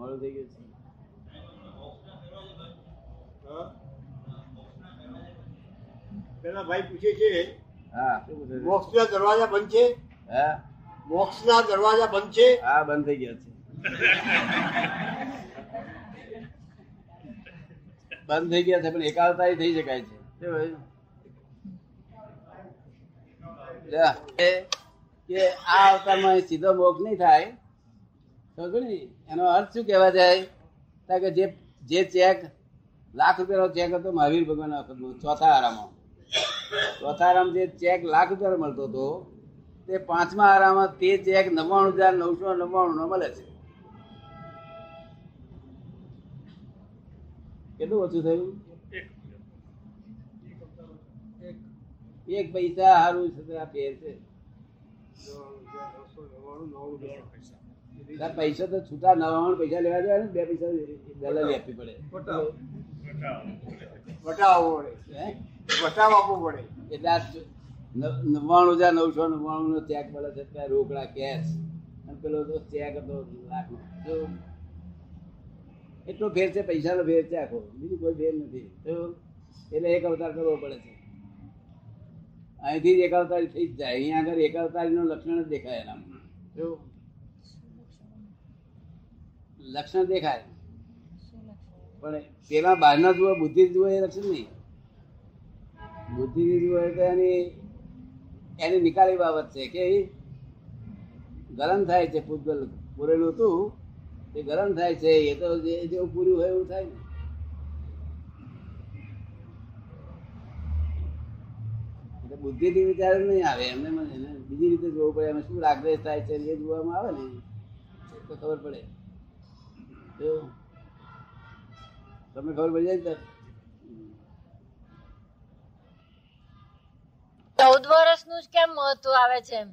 મોડું થઈ ગયું છે. પેલા ભાઈ પૂછે છે હા દરવાજા બંધ છે? હા. દરવાજા બંધ છે? હા બંધ થઈ ગયા છે. બંધ થઈ ગયા છે પણ એકાવતારી થઈ શકાય છે? કે આ અવતારમાં સીધો મોક્ષ નહીં થાય. એનો અર્થ શું કહેવા જાય? કે જે જે ચેક, લાખ રૂપિયાનો ચેક હતો, મહાવીર ભગવાન વખતનો, ચોથા આરામાં ચોથા આરામ જે ચેક લાખ રૂપિયાનો મળતો હતો, તે પાંચમા આરામાં તે ચેક નવ્વાણું હજાર નવસો નવ્વાણું નો મળે છે. કેટલું ઓછું થયું? એક પૈસા સારું છે આ ફેર છે પૈસા તો છૂટા નવાણું પૈસા લેવા જાય ને બે પૈસા દલાલી આપવી પડે. વટાવવો પડે. વટાવ આપવો પડે. એટલે ન- નવ્વાણું હજાર નવસો નવ્વાણું નો ચેક મળે છે ત્યાં રોકડા કેશ. અને પેલો તો ચેક હતો લાખ એટલો ફેર છે પૈસાનો ફેર છે આખો. બીજું કોઈ ફેર નથી. તો એટલે એક અવતાર કરવો પડે છે. અહીંથી જ એક અવતારી થઈ જ જાય. અહીંયા આગળ એક અવતારીનું લક્ષણ જ દેખાય એનામાં. જો લક્ષણ દેખાય. પણ પેલા બહારના જુઓ બુદ્ધિ જુઓ એ લક્ષણ નહીં. બુદ્ધિ જુઓ તો એની એની નિકાલી બાબત છે કે ગરમ થાય છે પૂતગલ પૂરેલું હતું તે ગરમ થાય છે એ તો જે જેવું પૂર્યું હોય એવું થાય ને. એટલે બુદ્ધિથી વિચાર નહીં આવે એમને મને બીજી રીતે જોવું પડે એમાં શું રાગદ્વેષ થાય છે એ જોવામાં આવે ને તો ખબર પડે. તમને ખબર પડી જાય? ચૌદ વર્ષનું જ કેમ મહત્વ આવે છે એમ?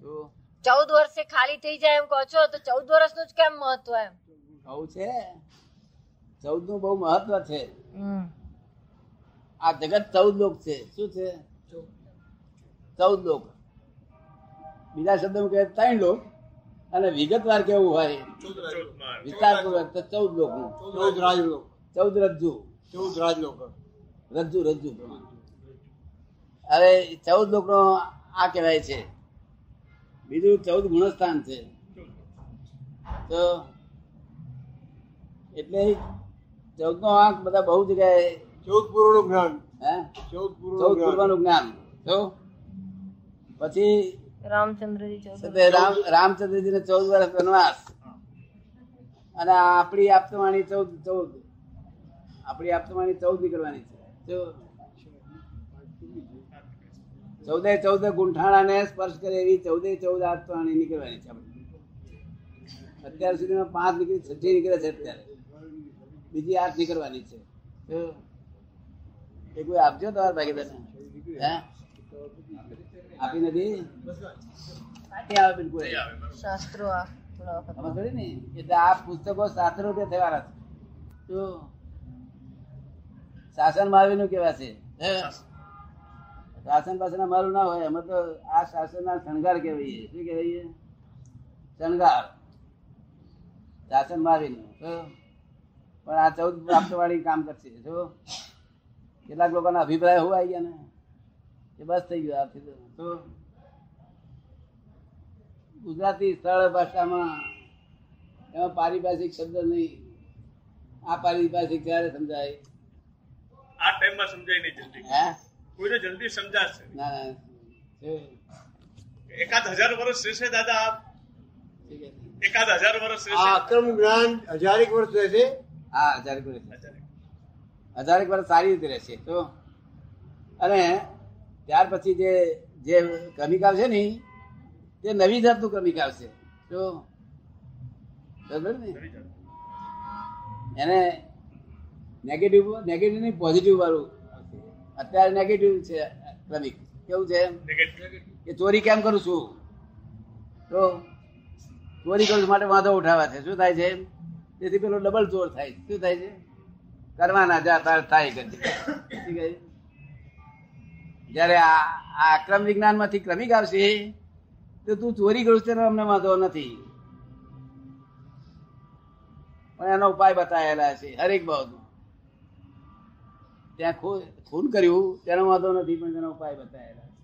ચૌદ વર્ષે ખાલી થઈ જાય એમ કહો છો તો ચૌદ વર્ષનું જ કેમ મહત્વ એમ? કહું છે? ચૌદનું બહુ મહત્વ છે. આ જગત ચૌદ લોક છે. શું છે? ચૌદ લોક. બીજા શબ્દમાં કહે ત્રણ લોક. અને વિગતવાર કેવું હોય? વિસ્તારપૂર્વક તો ચૌદ લોકનું ચૌદ રાજલોક ચૌદ રજ્જુ. ચૌદ રાજલોક રજ્જુ રજ્જુ. હવે ચૌદ લોક નો આ કહેવાય છે. બીજું ચૌદ ગુણસ્થાન છે. તો એટલે ચૌદ નો આંક બધા બહુ જગ્યાએ ચૌદ પૂર્વનું જ્ઞાન. હે? ચૌદ પૂર્વનું જ્ઞાન. જ્ઞાન. તો પછી રામચંદ્રજી રામ રામચંદ્રજી ને ચૌદ વર્ષ વનવાસ. અને આપણી આપતવાણી ચૌદ ચૌદ. આપણી આપતવાણી ચૌદ નીકળવાની છે. ચૌદે ચૌદ ગુંઠાણાને સ્પર્શ કરે એવી ચૌદે ચૌદ આપતવાણી નીકળવાની છે અત્યાર સુધીમાં પાંચ નીકળી છઠ્ઠી નીકળે છે અત્યારે. બીજી આઠ નીકળવાની છે. એ કોઈ આપજો તમારા ભાગીદાર હે? આપી નથી? આવે બિલકુલ. શાસ્ત્રો આ થોડા વખત. સમજ પડી ને? એટલે આ પુસ્તકો શાસ્ત્ર રૂપે થવાના છે. તો શાસન માવી નું કેવા છે? શાસન પાછળ અમારું ના હોય અમે તો આ શાસન ના શણગાર કહેવાય શું કહેવાય શણગાર. શાસન માવી નું પણ આ ચૌદ પ્રાપ્ત વાળી કામ કરશે. જો? કેટલાક લોકોના અભિપ્રાય હું આવી ગયા ને? એ બસ થઈ ગયું આથી તો. તો ગુજરાતી સરળ ભાષામાં એમાં પારિભાષિક શબ્દ નહીં. આ પારિભાષિક ક્યારે સમજાય? આ ટાઈમમાં સમજાય નહીં જલ્દી. હે? કોઈને જલ્દી સમજાશે. ના ના એકાદ હજાર વર્ષ રહેશે દાદા આપ. એકાદ હજાર વર્ષ આ રહેશે અક્રમ જ્ઞાન હજારેક વર્ષ રહેશે. હા હજારેક વર્ષ હજારેક વર્ષ સારી રીતે રહેશે. તો? અને ત્યાર પછી જે જે ક્રમિક આવશે ને તે નવી જાતનું ક્રમિક આવશે તો બરાબર ને? એને નેગેટિવ નેગેટિવ નહીં પોઝિટિવ વાળું. અત્યારે નેગેટિવ છે ક્રમિક. કેવું છે કે ચોરી કેમ કરું છું? તો ચોરી કરું માટે વાંધો ઉઠાવવા છે. શું થાય છે તેથી પેલો ડબલ ચોર થાય શું થાય છે? કરવાના જા તાર થાય કરી જ્યારે આ આ અક્રમ વિજ્ઞાનમાંથી ક્રમિક આવશે તો તું ચોરી કરું છું તેનો અમને વાંધો નથી. પણ એનો ઉપાય બતાવેલા છે હરેક બાબતમાં ત્યાં ખૂન કર્યું તેનો વાંધો નથી પણ તેનો ઉપાય બતાવેલા છે.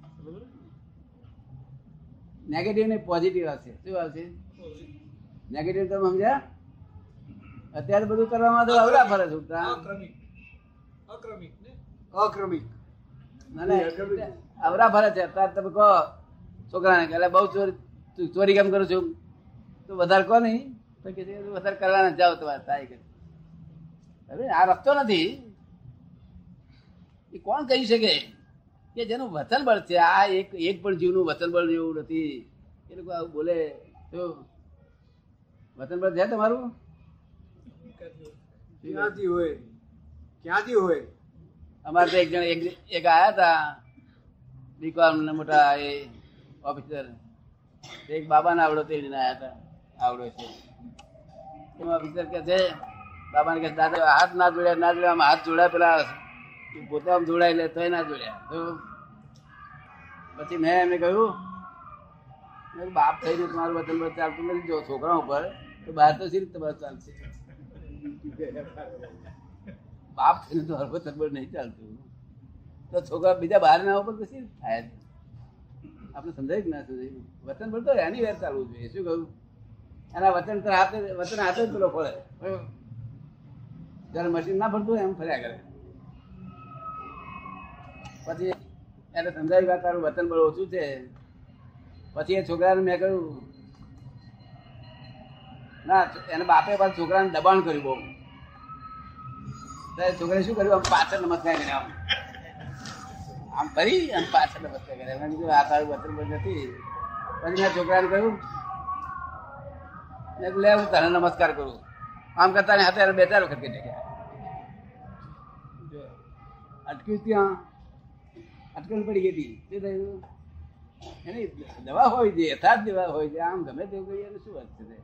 નેગેટિવ ને પોઝિટિવ આવશે. શું આવશે? નેગેટિવ તમે સમજ્યા? અત્યારે બધું કરવામાં તો અવરા ફરે છે અક્રમિક. અક્રમિક. અવરા ફરે છે અત્યારે તમે કહો છોકરાને કે બહુ ચોરી ચોરી કેમ કરું છું? તો વધારે કહો નહીં. તો કે વધારે કરવાના જાઓ તમારે થાય કે. હવે આ રસ્તો નથી. એ કોણ કહી શકે? કે જેનું વચનબળ છે આ એક એક પણ જીવનું વચનબળ બળ જેવું નથી. એ લોકો આવું બોલે તો વચનબળ છે તમારું? ક્યાંથી હોય? ક્યાંથી હોય? અમારે તો એક જણ, એક આયા હતા બીકોમ મોટા એ ઓફિસર એક બાબાને આવડો તે આયા હતા આવડો છે. એમાં ઓફિસર કે છે, બાબાને કે દાદા, હાથ ના જોડ્યા ના જોડ્યા આમ હાથ જોડ્યા પેલા પોતે આમ જોડાય લે તોય ના જોડ્યા તો પછી મેં એમને કહ્યું, મેં બાપ થઈને તમારું વતન પર ચાલતું નથી. જો છોકરા ઉપર, તો બહાર તો સી રીતે તમારે ચાલશે? બાપ થઈને તો હરબત હરબત નહીં ચાલતું. તો છોકરા બીજા બહાર ના ઉપર પછી થાય? આપણે સમજાય ના સમજાય. વતન પર તો એની વેર ચાલવું જોઈએ. શું કહ્યું એના વતન તો હાથે, વતન હાથે જ પેલો ફળે જયારે મશીન ના ભરતું એમ ફર્યા કરે. પછી એને સમજાવી વાત તારું વતન બળ ઓછું છે. પછી એ છોકરાને મેં કહ્યું, ના, એને બાપે પાછું છોકરાને દબાણ કર્યું બહુ. છોકરાએ શું કર્યું? આમ પાછળ નમસ્કાર કર્યા આમ. આમ ફરી આમ પાછળ નમસ્કાર કર્યા. મેં કીધું, આ તારું વતન નથી. પછી મેં છોકરાને કહ્યું, મેં લે, હું તને નમસ્કાર કરું. આમ કરતા ને હાથે બે ચાર વખત કહી નાખ્યા. અટક્યું ત્યાં. અટકણ પડી ગઈ હતી. શું થયું? એની દવા હોય છે, યથાર્થ દવા હોય છે. આમ ગમે તેવું કરીએ તો શું વાત છે?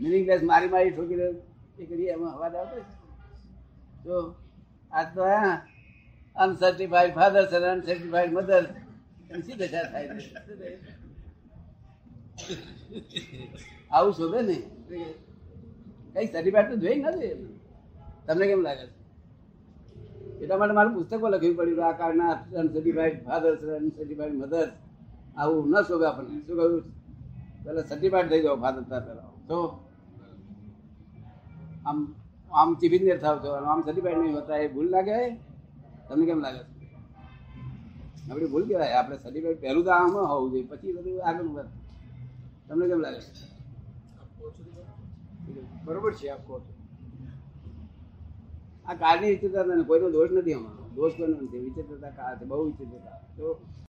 મિનિંગ મારી મારી ઠોકી દે, એ કરીએ, એમાં હવા આવતો છે? તો આજ તો હા અનસર્ટિફાઈડ ફાધર છે અનસર્ટિફાઈડ મધર શી દશા થાય છે? આવું શોભે ને? કઈ સર્ટિફાઈડ તો જોઈ નથી તમને કેમ લાગે છે? એટલા માટે મારે પુસ્તકો લખવી પડ્યું આ કારના અનસર્ટિફાઈડ ફાધર અનસર્ટિફાઈડ મધર આવું ન શોભે આપણને. શું કહ્યું? પેલા સર્ટિફાઈડ થઈ જાઓ ફાધર પેલા તો? આમ આમ ચીફિંદર થાવ છો. આમ સર્ટિફાઈડ નહીં હોતા, એ ભૂલ લાગે તમને કેમ લાગે આપણે ભૂલ કહેવાય. આપણે સર્ટિફાઈડ પહેલું તો આમ હોવું જોઈએ, પછી બધું આગળ વધ તમને કેમ લાગે બરોબર છે, આપ કહો આ કાળની વિચિત્રતા કોઈનો દોષ નથી અમારો. દોષ કોઈનો નથી. વિચિત્રતા કાળ છે બહુ વિચિત્રતા. તો